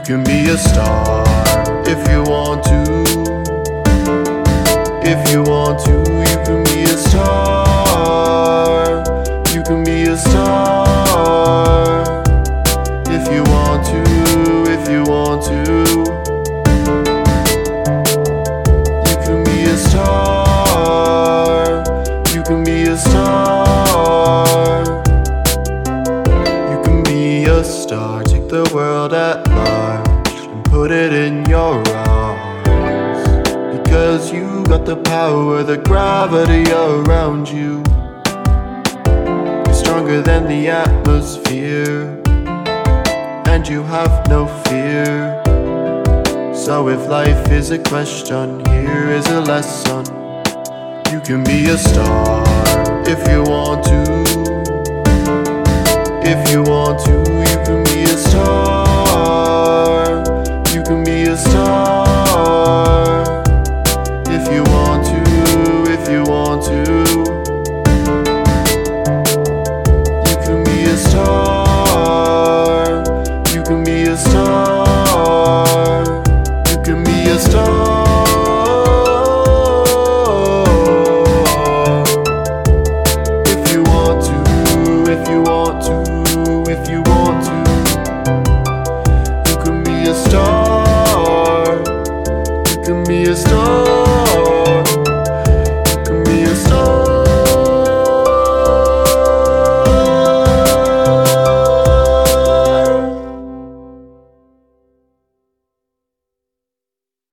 can be a star if you want to. World at large and put it in your arms. Because you got the power, the gravity around you is stronger than the atmosphere. And you have no fear. So if life is a question, here is a lesson. You can be a star if you want to. Give me a star.